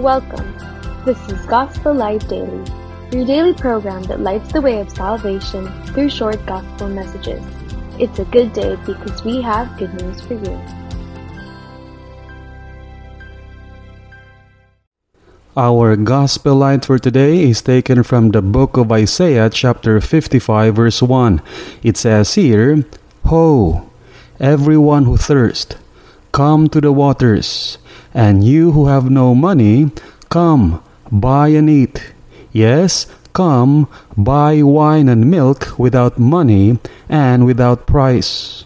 Welcome. This is Gospel Light Daily, your daily program that lights the way of salvation through short gospel messages. It's a good day because we have good news for you. Our gospel light for today is taken from the book of Isaiah, chapter 55, verse 1. It says here, Ho, everyone who thirsts, come to the waters, and you who have no money, come, buy and eat. Yes, come, buy wine and milk without money and without price.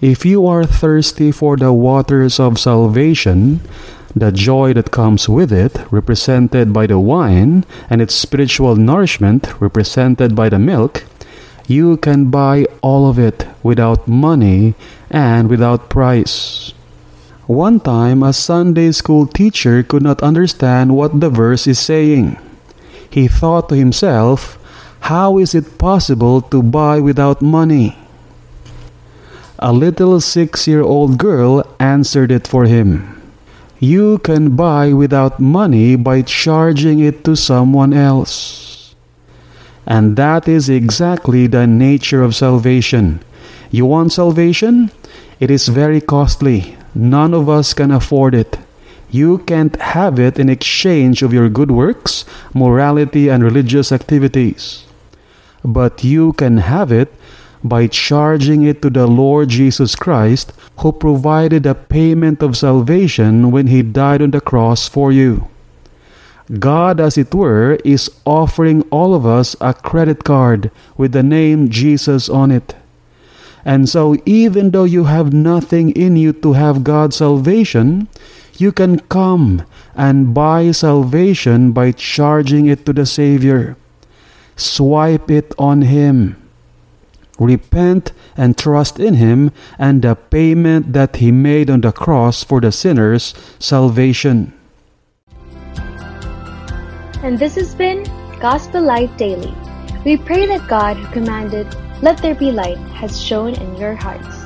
If you are thirsty for the waters of salvation, the joy that comes with it, represented by the wine, and its spiritual nourishment, represented by the milk, you can buy all of it without money and without price. One time, a Sunday school teacher could not understand what the verse is saying. He thought to himself, How is it possible to buy without money? A little six year old girl answered it for him. You can buy without money by charging it to someone else. And that is exactly the nature of salvation. You want salvation? It is very costly. None of us can afford it. You can't have it in exchange of your good works, morality, and religious activities. But you can have it by charging it to the Lord Jesus Christ, who provided a payment of salvation when he died on the cross for you. God, as it were, is offering all of us a credit card with the name Jesus on it. And so, even though you have nothing in you to have God's salvation, you can come and buy salvation by charging it to the Savior. Swipe it on Him. Repent and trust in Him and the payment that He made on the cross for the sinner's salvation. And this has been Gospel Light Daily. We pray that God, who commanded, Let there be light, has shown in your hearts.